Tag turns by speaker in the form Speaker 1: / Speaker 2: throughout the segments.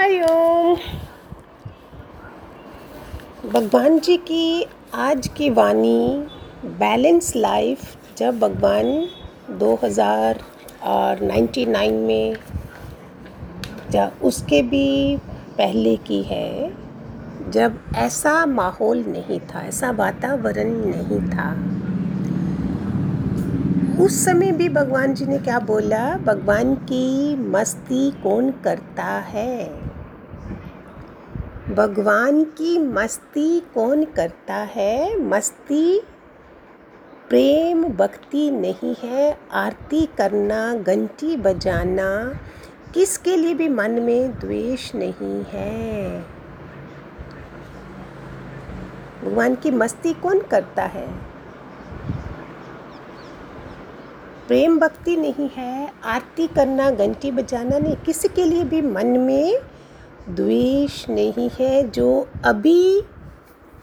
Speaker 1: हरिओम भगवान जी की आज की वाणी बैलेंस लाइफ जब भगवान 2000 और 99 में, या उसके भी पहले की है, जब ऐसा माहौल नहीं था, ऐसा वातावरण नहीं था, उस समय भी भगवान जी ने क्या बोला, भगवान की मस्ती कौन करता है? भगवान की मस्ती कौन करता है? मस्ती प्रेम भक्ति नहीं है। आरती करना, घंटी बजाना किसके लिए भी मन में द्वेष नहीं है? भगवान की मस्ती कौन करता है? प्रेम भक्ति नहीं है। आरती करना, घंटी बजाना नहीं। किसी के लिए भी मन में द्वेष नहीं है, जो अभी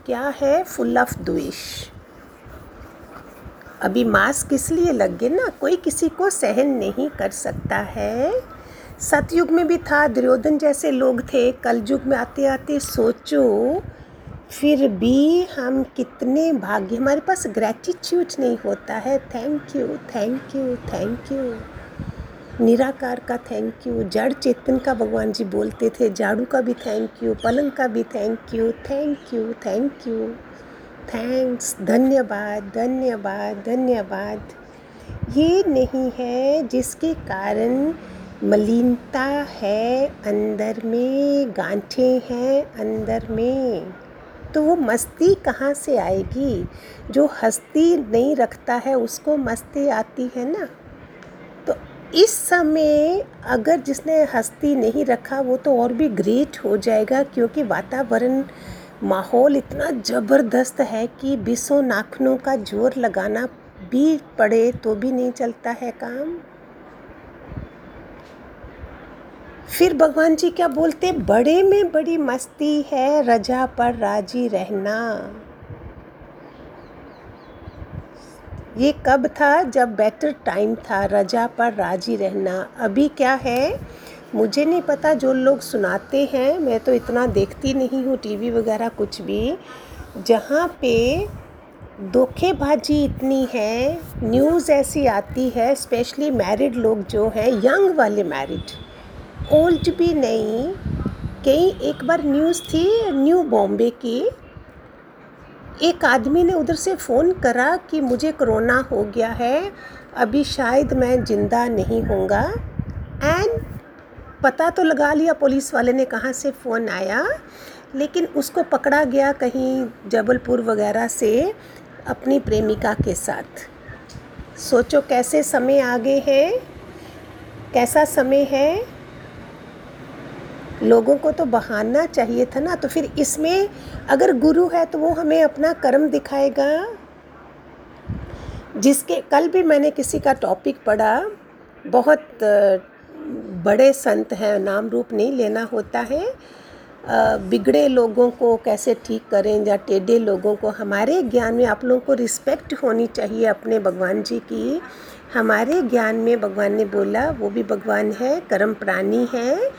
Speaker 1: क्या है? फुल ऑफ़ द्वेष। अभी मास्क किस लिए लग गए ना? कोई किसी को सहन नहीं कर सकता है। सतयुग में भी था, दुर्योधन जैसे लोग थे। कल युग में आते आते सोचो, फिर भी हम कितने भाग्य। हमारे पास ग्रेटिट्यूड नहीं होता है। Thank you thank you thank you निराकार का थैंक यू जड़ चेतन का भगवान जी बोलते थे, झाड़ू का भी थैंक यू पलंग का भी thank you thank you thank you thanks धन्यवाद धन्यवाद धन्यवाद। ये नहीं है जिसके कारण मलिनता है, अंदर में गांठें हैं, अंदर में। तो वो मस्ती कहाँ से आएगी? जो हस्ती नहीं रखता है, उसको मस्ती आती है ना? इस समय अगर जिसने हस्ती नहीं रखा, वो तो और भी ग्रेट हो जाएगा, क्योंकि वातावरण, माहौल इतना ज़बरदस्त है कि बिसो नाखनों का ज़ोर लगाना भी पड़े तो भी नहीं चलता है काम। फिर भगवान जी क्या बोलते, बड़े में बड़ी मस्ती है, रजा पर राज़ी रहना। ये कब था? जब बेटर टाइम था, रजा पर राज़ी रहना। अभी क्या है? मुझे नहीं पता, जो लोग सुनाते हैं, मैं तो इतना देखती नहीं हूँ टीवी वगैरह कुछ भी। जहाँ पे धोखेबाजी इतनी है न्यूज़ ऐसी आती है स्पेशली मैरिड लोग जो हैं यंग वाले मैरिड ओल्ड भी नहीं कहीं एक बार न्यूज़ थी न्यू बॉम्बे की। एक आदमी ने उधर से फ़ोन करा कि मुझे कोरोना हो गया है, अभी शायद मैं ज़िंदा नहीं होऊँगा। एंड पता तो लगा लिया पुलिस वाले ने कहाँ से फ़ोन आया, लेकिन उसको पकड़ा गया कहीं जबलपुर वगैरह से अपनी प्रेमिका के साथ। सोचो कैसे समय आगे हैं, कैसा समय है लोगों को तो बहाना चाहिए था ना तो फिर इसमें अगर गुरु है तो वो हमें अपना कर्म दिखाएगा। जिसके, कल भी मैंने किसी का टॉपिक पढ़ा, बहुत बड़े संत हैं, नाम रूप नहीं लेना होता है। बिगड़े लोगों को कैसे ठीक करें या टेढ़े लोगों को, हमारे ज्ञान में आप लोगों को रिस्पेक्ट होनी चाहिए अपने भगवान जी की। हमारे ज्ञान में भगवान ने बोला, वो भी भगवान है, कर्म प्राणी है।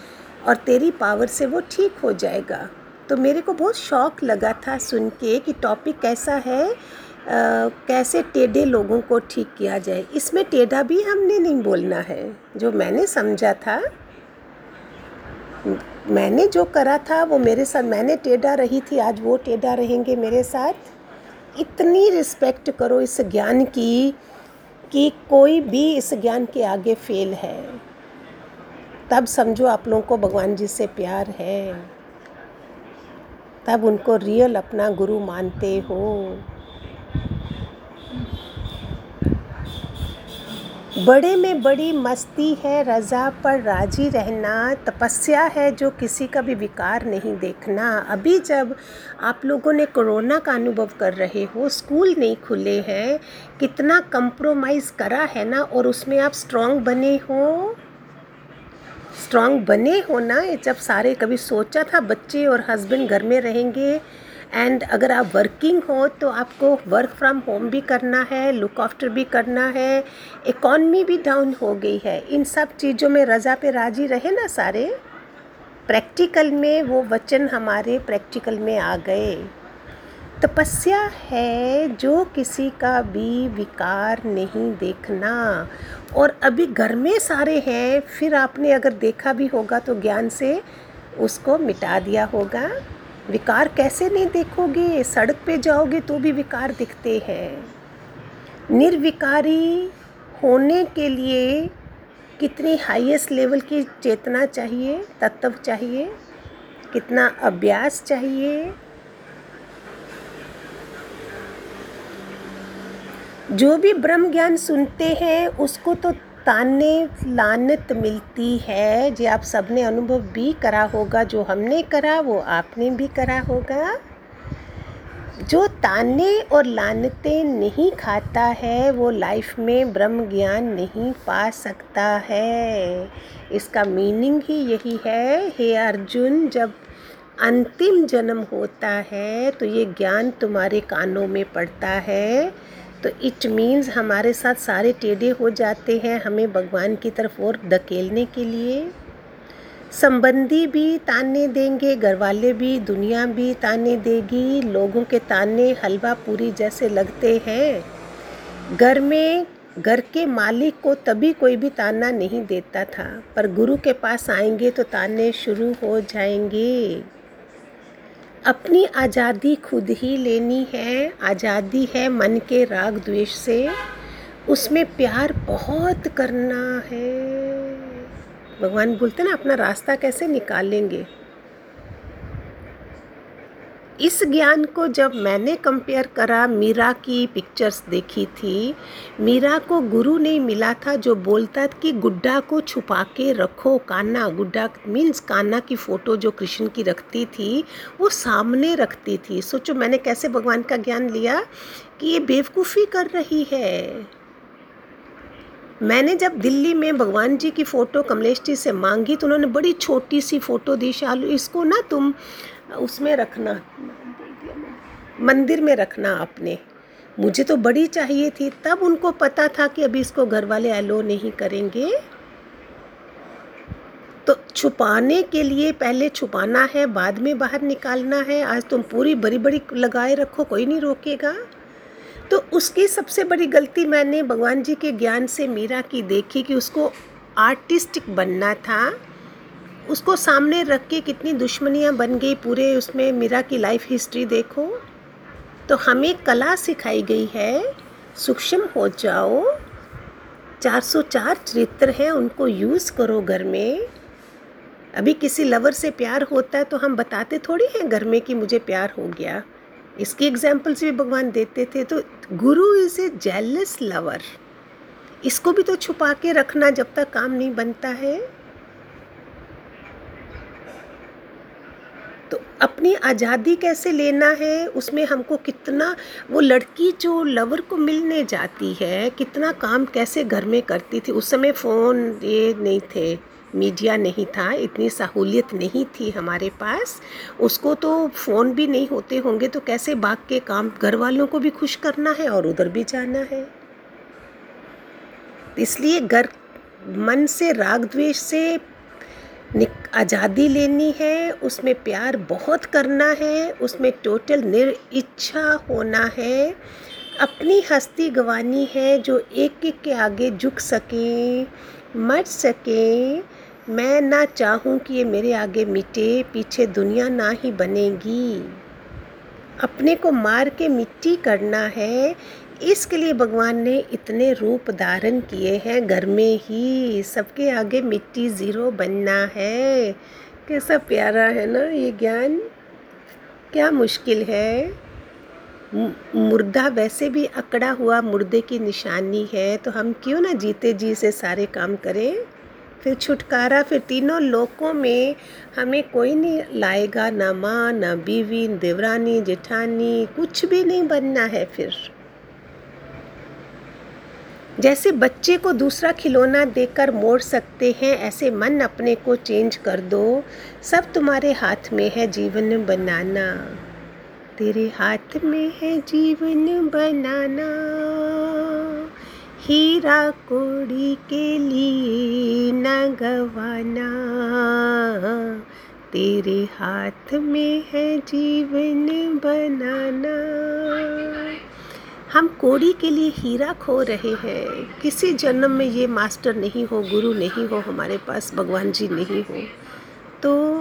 Speaker 1: और तेरी पावर से वो ठीक हो जाएगा। तो मेरे को बहुत शौक लगा था सुन के कि टॉपिक कैसा है आ, कैसे टेढ़े लोगों को ठीक किया जाए। इसमें टेढ़ा भी हमने नहीं बोलना है। जो मैंने समझा था मैंने जो करा था वो मेरे साथ मैंने टेढ़ा रही थी आज वो टेढ़ा रहेंगे मेरे साथ। इतनी रिस्पेक्ट करो इस ज्ञान की कि कोई भी इस ज्ञान के आगे फेल है। तब समझो आप लोगों को भगवान जी से प्यार है। तब उनको रियल अपना गुरु मानते हो। बड़े में बड़ी मस्ती है, रज़ा पर राज़ी रहना, तपस्या है जो किसी का भी विकार नहीं देखना। अभी जब आप लोगों ने कोरोना का अनुभव कर रहे हो, स्कूल नहीं खुले हैं, कितना कंप्रोमाइज़ करा है ना, और उसमें आप स्ट्रांग बने हो। स्ट्रांग बने हो। ना जब सारे कभी सोचा था, बच्चे और हस्बैंड घर में रहेंगे एंड अगर आप वर्किंग हो तो आपको वर्क फ्रॉम होम भी करना है लुक आफ्टर भी करना है। इकॉनमी भी डाउन हो गई है। इन सब चीज़ों में रज़ा पे राज़ी रहे ना सारे? प्रैक्टिकल में वो वचन हमारे प्रैक्टिकल में आ गए। तपस्या है जो किसी का भी विकार नहीं देखना। और अभी घर में सारे हैं, फिर आपने अगर देखा भी होगा तो ज्ञान से उसको मिटा दिया होगा। विकार कैसे नहीं देखोगे? सड़क पे जाओगे तो भी विकार दिखते हैं। निर्विकारी होने के लिए कितनी हाईएस्ट लेवल की चेतना चाहिए, तत्व चाहिए, कितना अभ्यास चाहिए जो भी ब्रह्म ज्ञान सुनते हैं, उसको तो ताने लानत मिलती है। जो आप सबने अनुभव भी करा होगा, जो हमने करा, वो आपने भी करा होगा। जो ताने और लानतें नहीं खाता है, वो लाइफ में ब्रह्म ज्ञान नहीं पा सकता है। इसका मीनिंग ही यही है, हे अर्जुन, जब अंतिम जन्म होता है तो ये ज्ञान तुम्हारे कानों में पड़ता है। तो इट मीन्स हमारे साथ सारे टेढ़े हो जाते हैं हमें भगवान की तरफ़ और धकेलने के लिए। संबंधी भी ताने देंगे घर वाले भी, दुनिया भी ताने देगी, लोगों के ताने हलवा पूरी जैसे लगते हैं। घर में, घर के मालिक को तभी कोई भी ताना नहीं देता था, पर गुरु के पास आएँगे तो ताने शुरू हो जाएँगे। अपनी आज़ादी खुद ही लेनी है। आज़ादी है मन के राग द्वेष से। उसमें प्यार बहुत करना है। भगवान बोलते ना, अपना रास्ता कैसे निकालेंगे? इस ज्ञान को जब मैंने कंपेयर करा, मीरा की पिक्चर्स देखी थी, मीरा को गुरु नहीं मिला था जो बोलता था कि गुड्डा को छुपा के रखो कान्ना गुड्डा मीन्स कान्ना की फ़ोटो जो कृष्ण की रखती थी, वो सामने रखती थी। सोचो, मैंने कैसे भगवान का ज्ञान लिया कि ये बेवकूफ़ी कर रही है? मैंने जब दिल्ली में भगवान जी की फ़ोटो कमलेश जी से मांगी तो उन्होंने बड़ी छोटी सी फ़ोटो दी, शालू, इसको ना तुम उसमें रखना। मंदिर में रखना अपने मुझे तो बड़ी चाहिए थी। तब उनको पता था कि अभी इसको घर वाले अलो नहीं करेंगे। तो छुपाने के लिए पहले छुपाना है, बाद में बाहर निकालना है। आज तुम पूरी बड़ी बड़ी लगाए रखो, कोई नहीं रोकेगा। तो उसकी सबसे बड़ी गलती मैंने भगवान जी के ज्ञान से, मीरा की देखी कि उसको आर्टिस्टिक बनना था। उसको सामने रख के कितनी दुश्मनियाँ बन गई पूरे उसमें मीरा की लाइफ हिस्ट्री देखो। तो हमें कला सिखाई गई है, सूक्ष्म हो जाओ। 404 चरित्र हैं, उनको यूज़ करो घर में। अभी किसी लवर से प्यार होता है तो हम बताते थोड़ी हैं घर में कि मुझे प्यार हो गया। इसकी एग्जाम्पल्स भी भगवान देते थे तो गुरु इज़ ए जेलस लवर इसको भी तो छुपा के रखना जब तक काम नहीं बनता है। तो अपनी आज़ादी कैसे लेना है, उसमें हमको कितना, वो लड़की जो लवर को मिलने जाती है, कितना काम कैसे घर में करती थी, उस समय फ़ोन ये नहीं थे मीडिया नहीं था, इतनी सहूलियत नहीं थी हमारे पास, उसको तो फ़ोन भी नहीं होते होंगे तो कैसे बाग के काम, घर वालों को भी खुश करना है और उधर भी जाना है? इसलिए घर, मन से, राग द्वेष से आज़ादी लेनी है, उसमें प्यार बहुत करना है, उसमें टोटल निर इच्छा होना है। अपनी हस्ती गंवानी है, जो एक एक के आगे झुक सकें, मर सकें। मैं ना चाहूँ कि ये मेरे आगे मिटे, पीछे दुनिया ना ही बनेगी। अपने को मार के मिट्टी करना है इसके लिए भगवान ने इतने रूप धारण किए हैं घर में ही। सबके आगे मिट्टी ज़ीरो बनना है। कैसा प्यारा है ना ये ज्ञान। क्या मुश्किल है। मुर्दा वैसे भी अकड़ा हुआ मुर्दे की निशानी है तो हम क्यों ना जीते जी से सारे काम करें। फिर छुटकारा, फिर तीनों लोकों में हमें कोई नहीं लाएगा, ना माँ, ना बीवी देवरानी, जेठानी, कुछ भी नहीं बनना है फिर। जैसे बच्चे को दूसरा खिलौना देकर मोड़ सकते हैं, ऐसे मन अपने को चेंज कर दो। सब तुम्हारे हाथ में है जीवन बनाना। तेरे हाथ में है जीवन बनाना। हीरा कोड़ी के लिए न गवाना। तेरे हाथ में है जीवन बनाना। हम कोड़ी के लिए हीरा खो रहे हैं। किसी जन्म में ये मास्टर नहीं हो, गुरु नहीं हो, हमारे पास भगवान जी नहीं हो। तो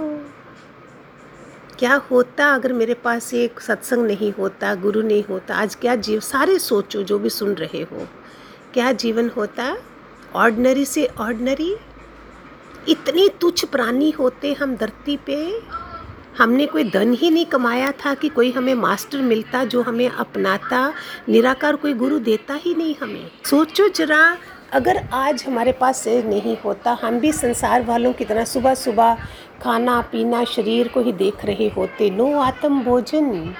Speaker 1: क्या होता अगर मेरे पास एक सत्संग नहीं होता, गुरु नहीं होता? आज क्या जीव, सारे सोचो, जो भी सुन रहे हो। क्या जीवन होता? ऑर्डनरी से ऑर्डनरी इतनी तुच्छ प्राणी होते हम धरती पे। हमने कोई धन ही नहीं कमाया था कि कोई हमें मास्टर मिलता जो हमें अपनाता, निराकार कोई गुरु देता ही नहीं हमें। सोचो जरा, अगर आज हमारे पास से नहीं होता, हम भी संसार वालों की तरह सुबह सुबह खाना, पीना, शरीर को ही देख रहे होते। नो आत्म भोजन।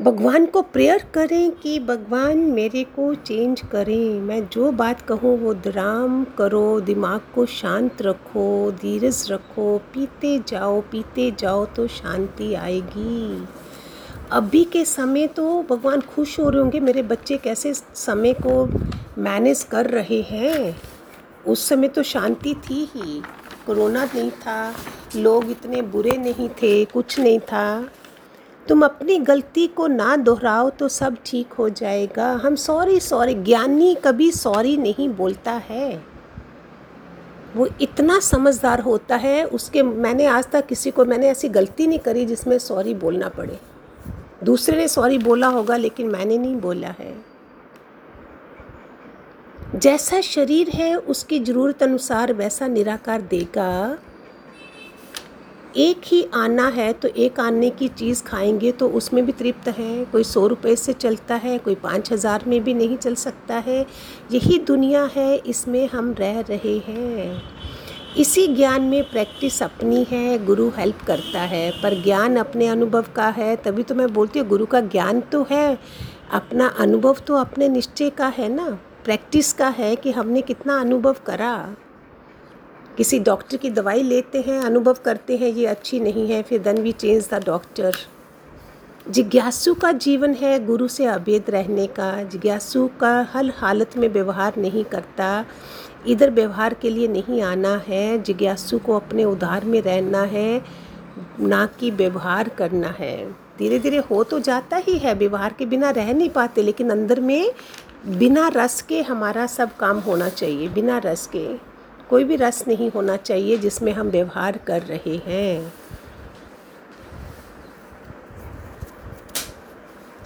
Speaker 1: भगवान को प्रेयर करें कि भगवान मेरे को चेंज करें। मैं जो बात कहूँ, वो दराम करो, दिमाग को शांत रखो, धीरज रखो, पीते जाओ पीते जाओ तो शांति आएगी। अभी के समय तो भगवान खुश हो रहे होंगे, मेरे बच्चे कैसे समय को मैनेज कर रहे हैं? उस समय तो शांति थी ही। कोरोना नहीं था, लोग इतने बुरे नहीं थे, कुछ नहीं था। तुम अपनी गलती को ना दोहराओ तो सब ठीक हो जाएगा। हम सॉरी सॉरी, ज्ञानी कभी सॉरी नहीं बोलता है। वो इतना समझदार होता है, उसके मैंने आज तक किसी को मैंने ऐसी गलती नहीं करी जिसमें सॉरी बोलना पड़े। दूसरे ने सॉरी बोला होगा, लेकिन मैंने नहीं बोला है। जैसा शरीर है, उसकी ज़रूरत अनुसार वैसा निराकार देगा। एक ही आना है तो एक आने की चीज़ खाएँगे तो उसमें भी तृप्त है। कोई सौ रुपये से चलता है, कोई पाँच हज़ार में भी नहीं चल सकता है। यही दुनिया है, इसमें हम रह रहे हैं। इसी ज्ञान में प्रैक्टिस अपनी है, गुरु हेल्प करता है। पर ज्ञान अपने अनुभव का है, तभी तो मैं बोलती हूँ, गुरु का ज्ञान तो है, अपना अनुभव तो अपने निश्चय का है ना। प्रैक्टिस का है कि हमने कितना अनुभव करा। किसी डॉक्टर की दवाई लेते हैं, अनुभव करते हैं, ये अच्छी नहीं है, फिर then we change the doctor जिज्ञासु का जीवन है गुरु से अभेद रहने का, जिज्ञासु का हर हालत में व्यवहार नहीं करता, इधर व्यवहार के लिए नहीं आना है, जिज्ञासु को अपने उधार में रहना है, ना कि व्यवहार करना है। धीरे धीरे हो तो जाता ही है, व्यवहार के बिना रह नहीं पाते, लेकिन अंदर में बिना रस के हमारा सब काम होना चाहिए, बिना रस के। कोई भी रस नहीं होना चाहिए जिसमें हम व्यवहार कर रहे हैं।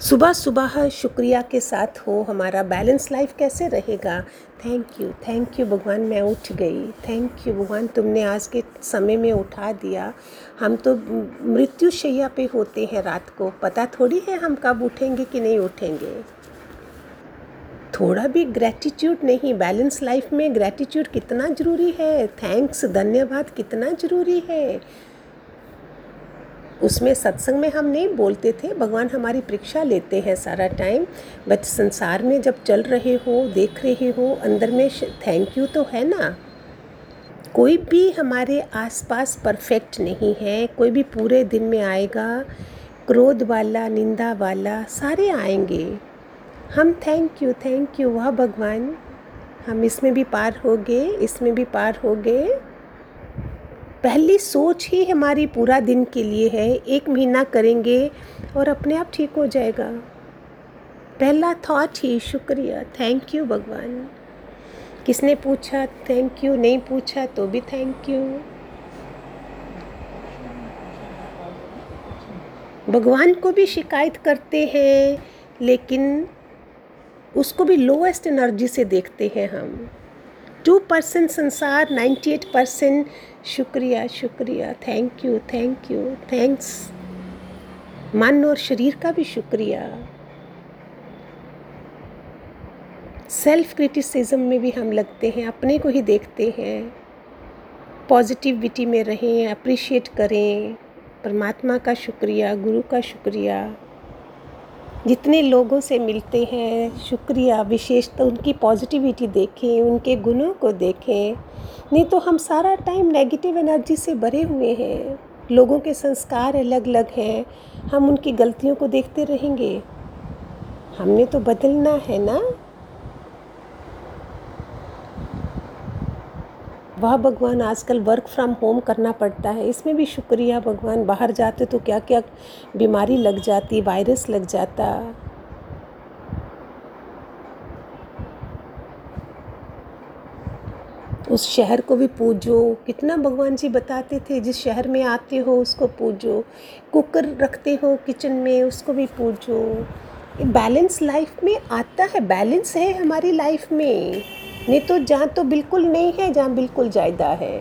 Speaker 1: सुबह सुबह शुक्रिया के साथ हो, हमारा बैलेंस लाइफ कैसे रहेगा? थैंक यू थैंक यू भगवान, मैं उठ गई। थैंक यू भगवान, तुमने आज के समय में उठा दिया। हम तो मृत्यु शैया पे होते हैं रात को। पता थोड़ी है हम कब उठेंगे कि नहीं उठेंगे? थोड़ा भी ग्रैटिट्यूड नहीं बैलेंस लाइफ में ग्रैटिट्यूड कितना ज़रूरी है? थैंक्स धन्यवाद कितना ज़रूरी है? उसमें सत्संग में हम नहीं बोलते थे, भगवान हमारी परीक्षा लेते हैं सारा टाइम बट संसार में जब चल रहे हो, देख रहे हो, अंदर में थैंक यू तो है ना? कोई भी हमारे आसपास परफेक्ट नहीं है, कोई भी पूरे दिन में आएगा, क्रोध वाला, निंदा वाला, सारे आएँगे। हम थैंक यू थैंक यू वाह भगवान। हम इसमें भी पार हो गए, इसमें भी पार हो गए। पहली सोच ही हमारी पूरा दिन के लिए है, एक महीना करेंगे और अपने आप ठीक हो जाएगा। पहला थॉट ही शुक्रिया थैंक यू भगवान। किसने पूछा थैंक यू नहीं पूछा तो भी थैंक यू भगवान को भी शिकायत करते हैं, लेकिन उसको भी लोएस्ट एनर्जी से देखते हैं हम। टू परसेंट संसार नाइन्टी एट परसेंट शुक्रिया शुक्रिया। Thank you thank you thanks मन और शरीर का भी शुक्रिया। सेल्फ क्रिटिसिज्म में भी हम लगते हैं, अपने को ही देखते हैं। पॉजिटिविटी में रहें अप्रिशिएट करें। परमात्मा का शुक्रिया, गुरु का शुक्रिया। जितने लोगों से मिलते हैं, शुक्रिया, विशेषतः उनकी पॉजिटिविटी देखें, उनके गुणों को देखें। नहीं तो हम सारा टाइम नेगेटिव एनर्जी से भरे हुए हैं। लोगों के संस्कार अलग अलग हैं। हम उनकी गलतियों को देखते रहेंगे। हमने तो बदलना है ना? वाह, भगवान, आजकल वर्क फ्रॉम होम करना पड़ता है। इसमें भी शुक्रिया भगवान। बाहर जाते तो क्या क्या बीमारी लग जाती वायरस लग जाता। उस शहर को भी पूजो। कितना भगवान जी बताते थे, जिस शहर में आते हो उसको पूजो। कुकर रखते हो किचन में, उसको भी पूजो। बैलेंस लाइफ में आता है। बैलेंस है हमारी लाइफ में। नहीं तो जहाँ तो बिल्कुल नहीं है, जहाँ बिल्कुल ज़्यादा है।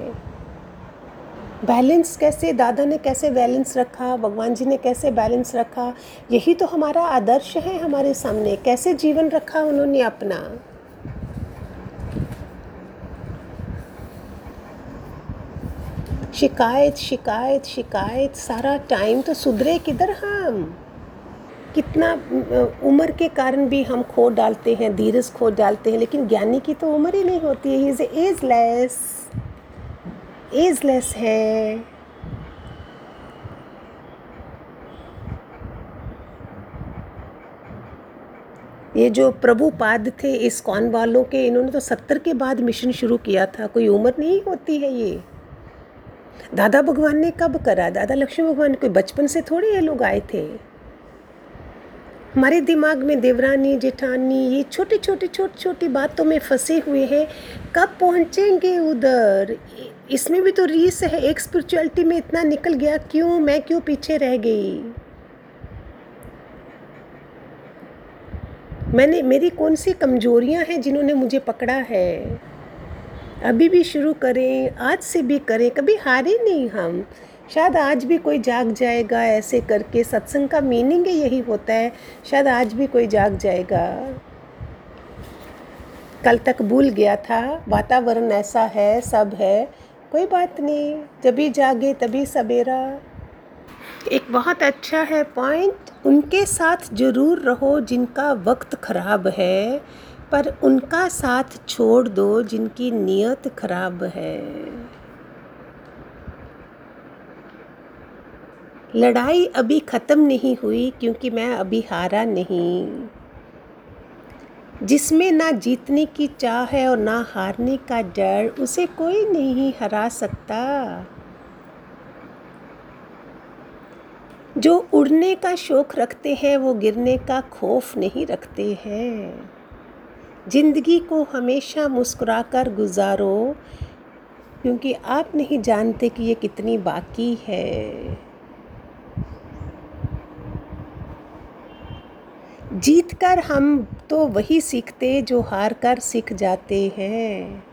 Speaker 1: बैलेंस कैसे, दादा ने कैसे बैलेंस रखा, भगवान जी ने कैसे बैलेंस रखा, यही तो हमारा आदर्श है हमारे सामने। कैसे जीवन रखा उन्होंने अपना? शिकायत शिकायत शिकायत, सारा टाइम तो सुधरे किधर हम? कितना उम्र के कारण भी हम खो डालते हैं, धीरज खो डालते हैं, लेकिन ज्ञानी की तो उम्र ही नहीं होती है। इज़ एजलेस एजलेस है। ये जो प्रभुपाद थे इस कौन वालों के, इन्होंने तो सत्तर के बाद मिशन शुरू किया था। कोई उम्र नहीं होती है ये। दादा भगवान ने कब करा? दादा लक्ष्मी भगवान कोई बचपन से थोड़े ये लोग आए थे। हमारे दिमाग में देवरानी, जेठानी, ये छोटी छोटी छोटी छोटी बातों में फंसे हुए हैं। कब पहुँचेंगे उधर? इसमें भी तो रीस है, एक स्पिरिचुअलिटी में इतना निकल गया, क्यों, मैं क्यों पीछे रह गई? मैंने, मेरी कौन सी कमजोरियाँ हैं जिन्होंने मुझे पकड़ा है? अभी भी शुरू करें, आज से भी करें, कभी हारे नहीं हम। शायद आज भी कोई जाग जाएगा, ऐसे करके सत्संग का मीनिंग ही यही होता है। शायद आज भी कोई जाग जाएगा। कल तक भूल गया था, वातावरण ऐसा है, सब है। कोई बात नहीं, जब भी जागे तभी सवेरा। एक बहुत अच्छा है पॉइंट उनके साथ ज़रूर रहो जिनका वक्त ख़राब है, पर उनका साथ छोड़ दो जिनकी नीयत खराब है। लड़ाई अभी ख़त्म नहीं हुई क्योंकि मैं अभी हारा नहीं। जिसमें ना जीतने की चाह है और ना हारने का डर, उसे कोई नहीं हरा सकता। जो उड़ने का शौक रखते हैं, वो गिरने का खौफ नहीं रखते हैं। ज़िंदगी को हमेशा मुस्कुराकर गुजारो, क्योंकि आप नहीं जानते कि ये कितनी बाकी है। जीत कर हम तो वही सीखते जो हार कर सीख जाते हैं।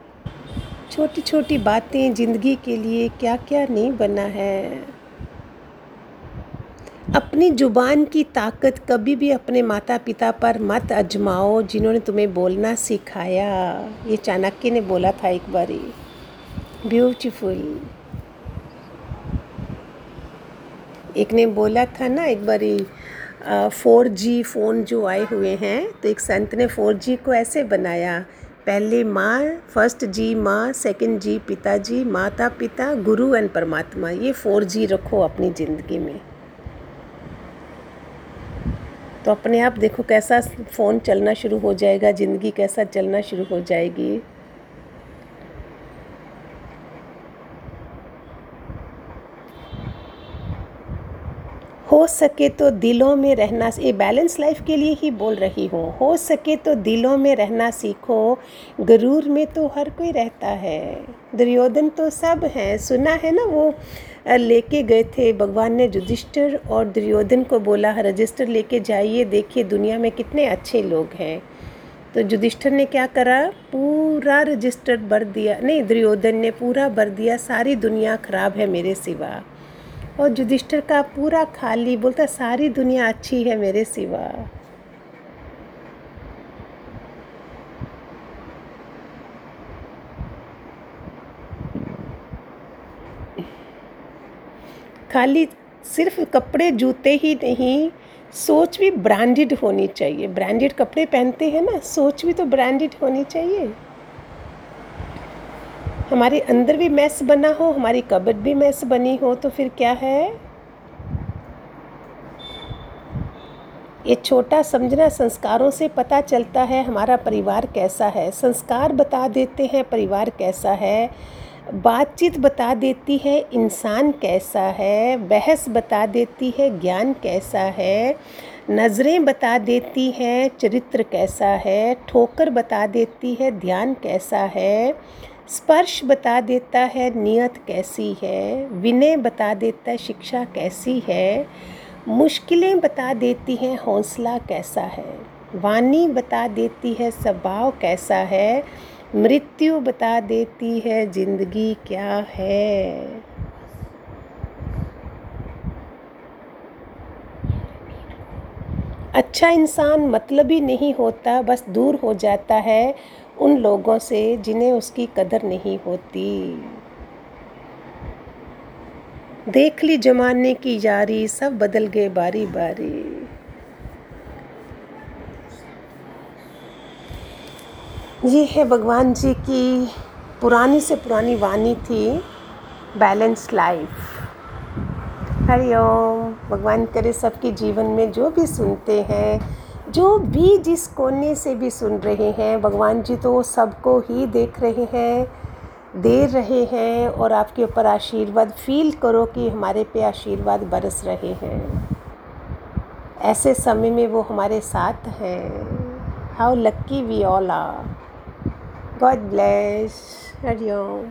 Speaker 1: छोटी छोटी बातें ज़िंदगी के लिए क्या क्या नहीं बना है। अपनी ज़ुबान की ताकत कभी भी अपने माता पिता पर मत अजमाओ जिन्होंने तुम्हें बोलना सिखाया। ये चाणक्य ने बोला था एक बारी। ब्यूटीफुल। एक ने बोला था ना एक बारी फोर जी फ़ोन जो आए हुए हैं तो एक संत ने फोर जी को ऐसे बनाया। पहले माँ फ़र्स्ट जी माँ सेकंड जी पिताजी माता पिता गुरु एंड परमात्मा, ये फोर जी रखो अपनी ज़िंदगी में। तो अपने आप देखो कैसा फ़ोन चलना शुरू हो जाएगा, ज़िंदगी कैसा चलना शुरू हो जाएगी। हो सके तो दिलों में रहना ये बैलेंस लाइफ के लिए ही बोल रही हूँ। हो सके तो दिलों में रहना सीखो। गरूर में तो हर कोई रहता है। दुर्योधन तो सब हैं। सुना है ना वो लेके गए थे, भगवान ने युधिष्ठिर और दुर्योधन को बोला रजिस्टर लेके जाइए, देखिए दुनिया में कितने अच्छे लोग हैं। तो युधिष्ठिर ने क्या करा? पूरा रजिस्टर भर दिया। नहीं, दुर्योधन ने पूरा भर दिया। सारी दुनिया खराब है मेरे सिवा। और युधिष्ठिर का पूरा खाली बोलता, सारी दुनिया अच्छी है मेरे सिवा। खाली सिर्फ़ कपड़े जूते ही नहीं, सोच भी ब्रांडेड होनी चाहिए। ब्रांडेड कपड़े पहनते हैं ना, सोच भी तो ब्रांडेड होनी चाहिए। हमारे अंदर भी मैस बना हो, हमारी कबट भी मैस बनी हो तो फिर क्या है? ये छोटा समझना संस्कारों से पता चलता है हमारा परिवार कैसा है। संस्कार बता देते हैं, परिवार कैसा है। बातचीत बता देती है, इंसान कैसा है। बहस बता देती है, ज्ञान कैसा है। नज़रें बता देती हैं, चरित्र कैसा है। ठोकर बता देती है, ध्यान कैसा है। स्पर्श बता देता है, नियत कैसी है, विनय बता देता है, शिक्षा कैसी है, मुश्किलें बता देती हैं, हौसला कैसा है, वाणी बता देती है, स्वभाव कैसा है, मृत्यु बता देती है, ज़िंदगी क्या है। अच्छा इंसान मतलब ही नहीं होता, बस दूर हो जाता है उन लोगों से जिन्हें उसकी कदर नहीं होती। देख ली जमाने की यारी, सब बदल गए बारी बारी ये है भगवान जी की पुरानी से पुरानी वाणी थी, बैलेंस लाइफ। हरिओम भगवान करे सबके जीवन में जो भी सुनते हैं जो भी जिस कोने से भी सुन रहे हैं, भगवान जी तो सबको ही देख रहे हैं, दे रहे हैं और आपके ऊपर आशीर्वाद फील करो कि हमारे पे आशीर्वाद बरस रहे हैं। ऐसे समय में वो हमारे साथ हैं। How lucky we all are God bless Hariom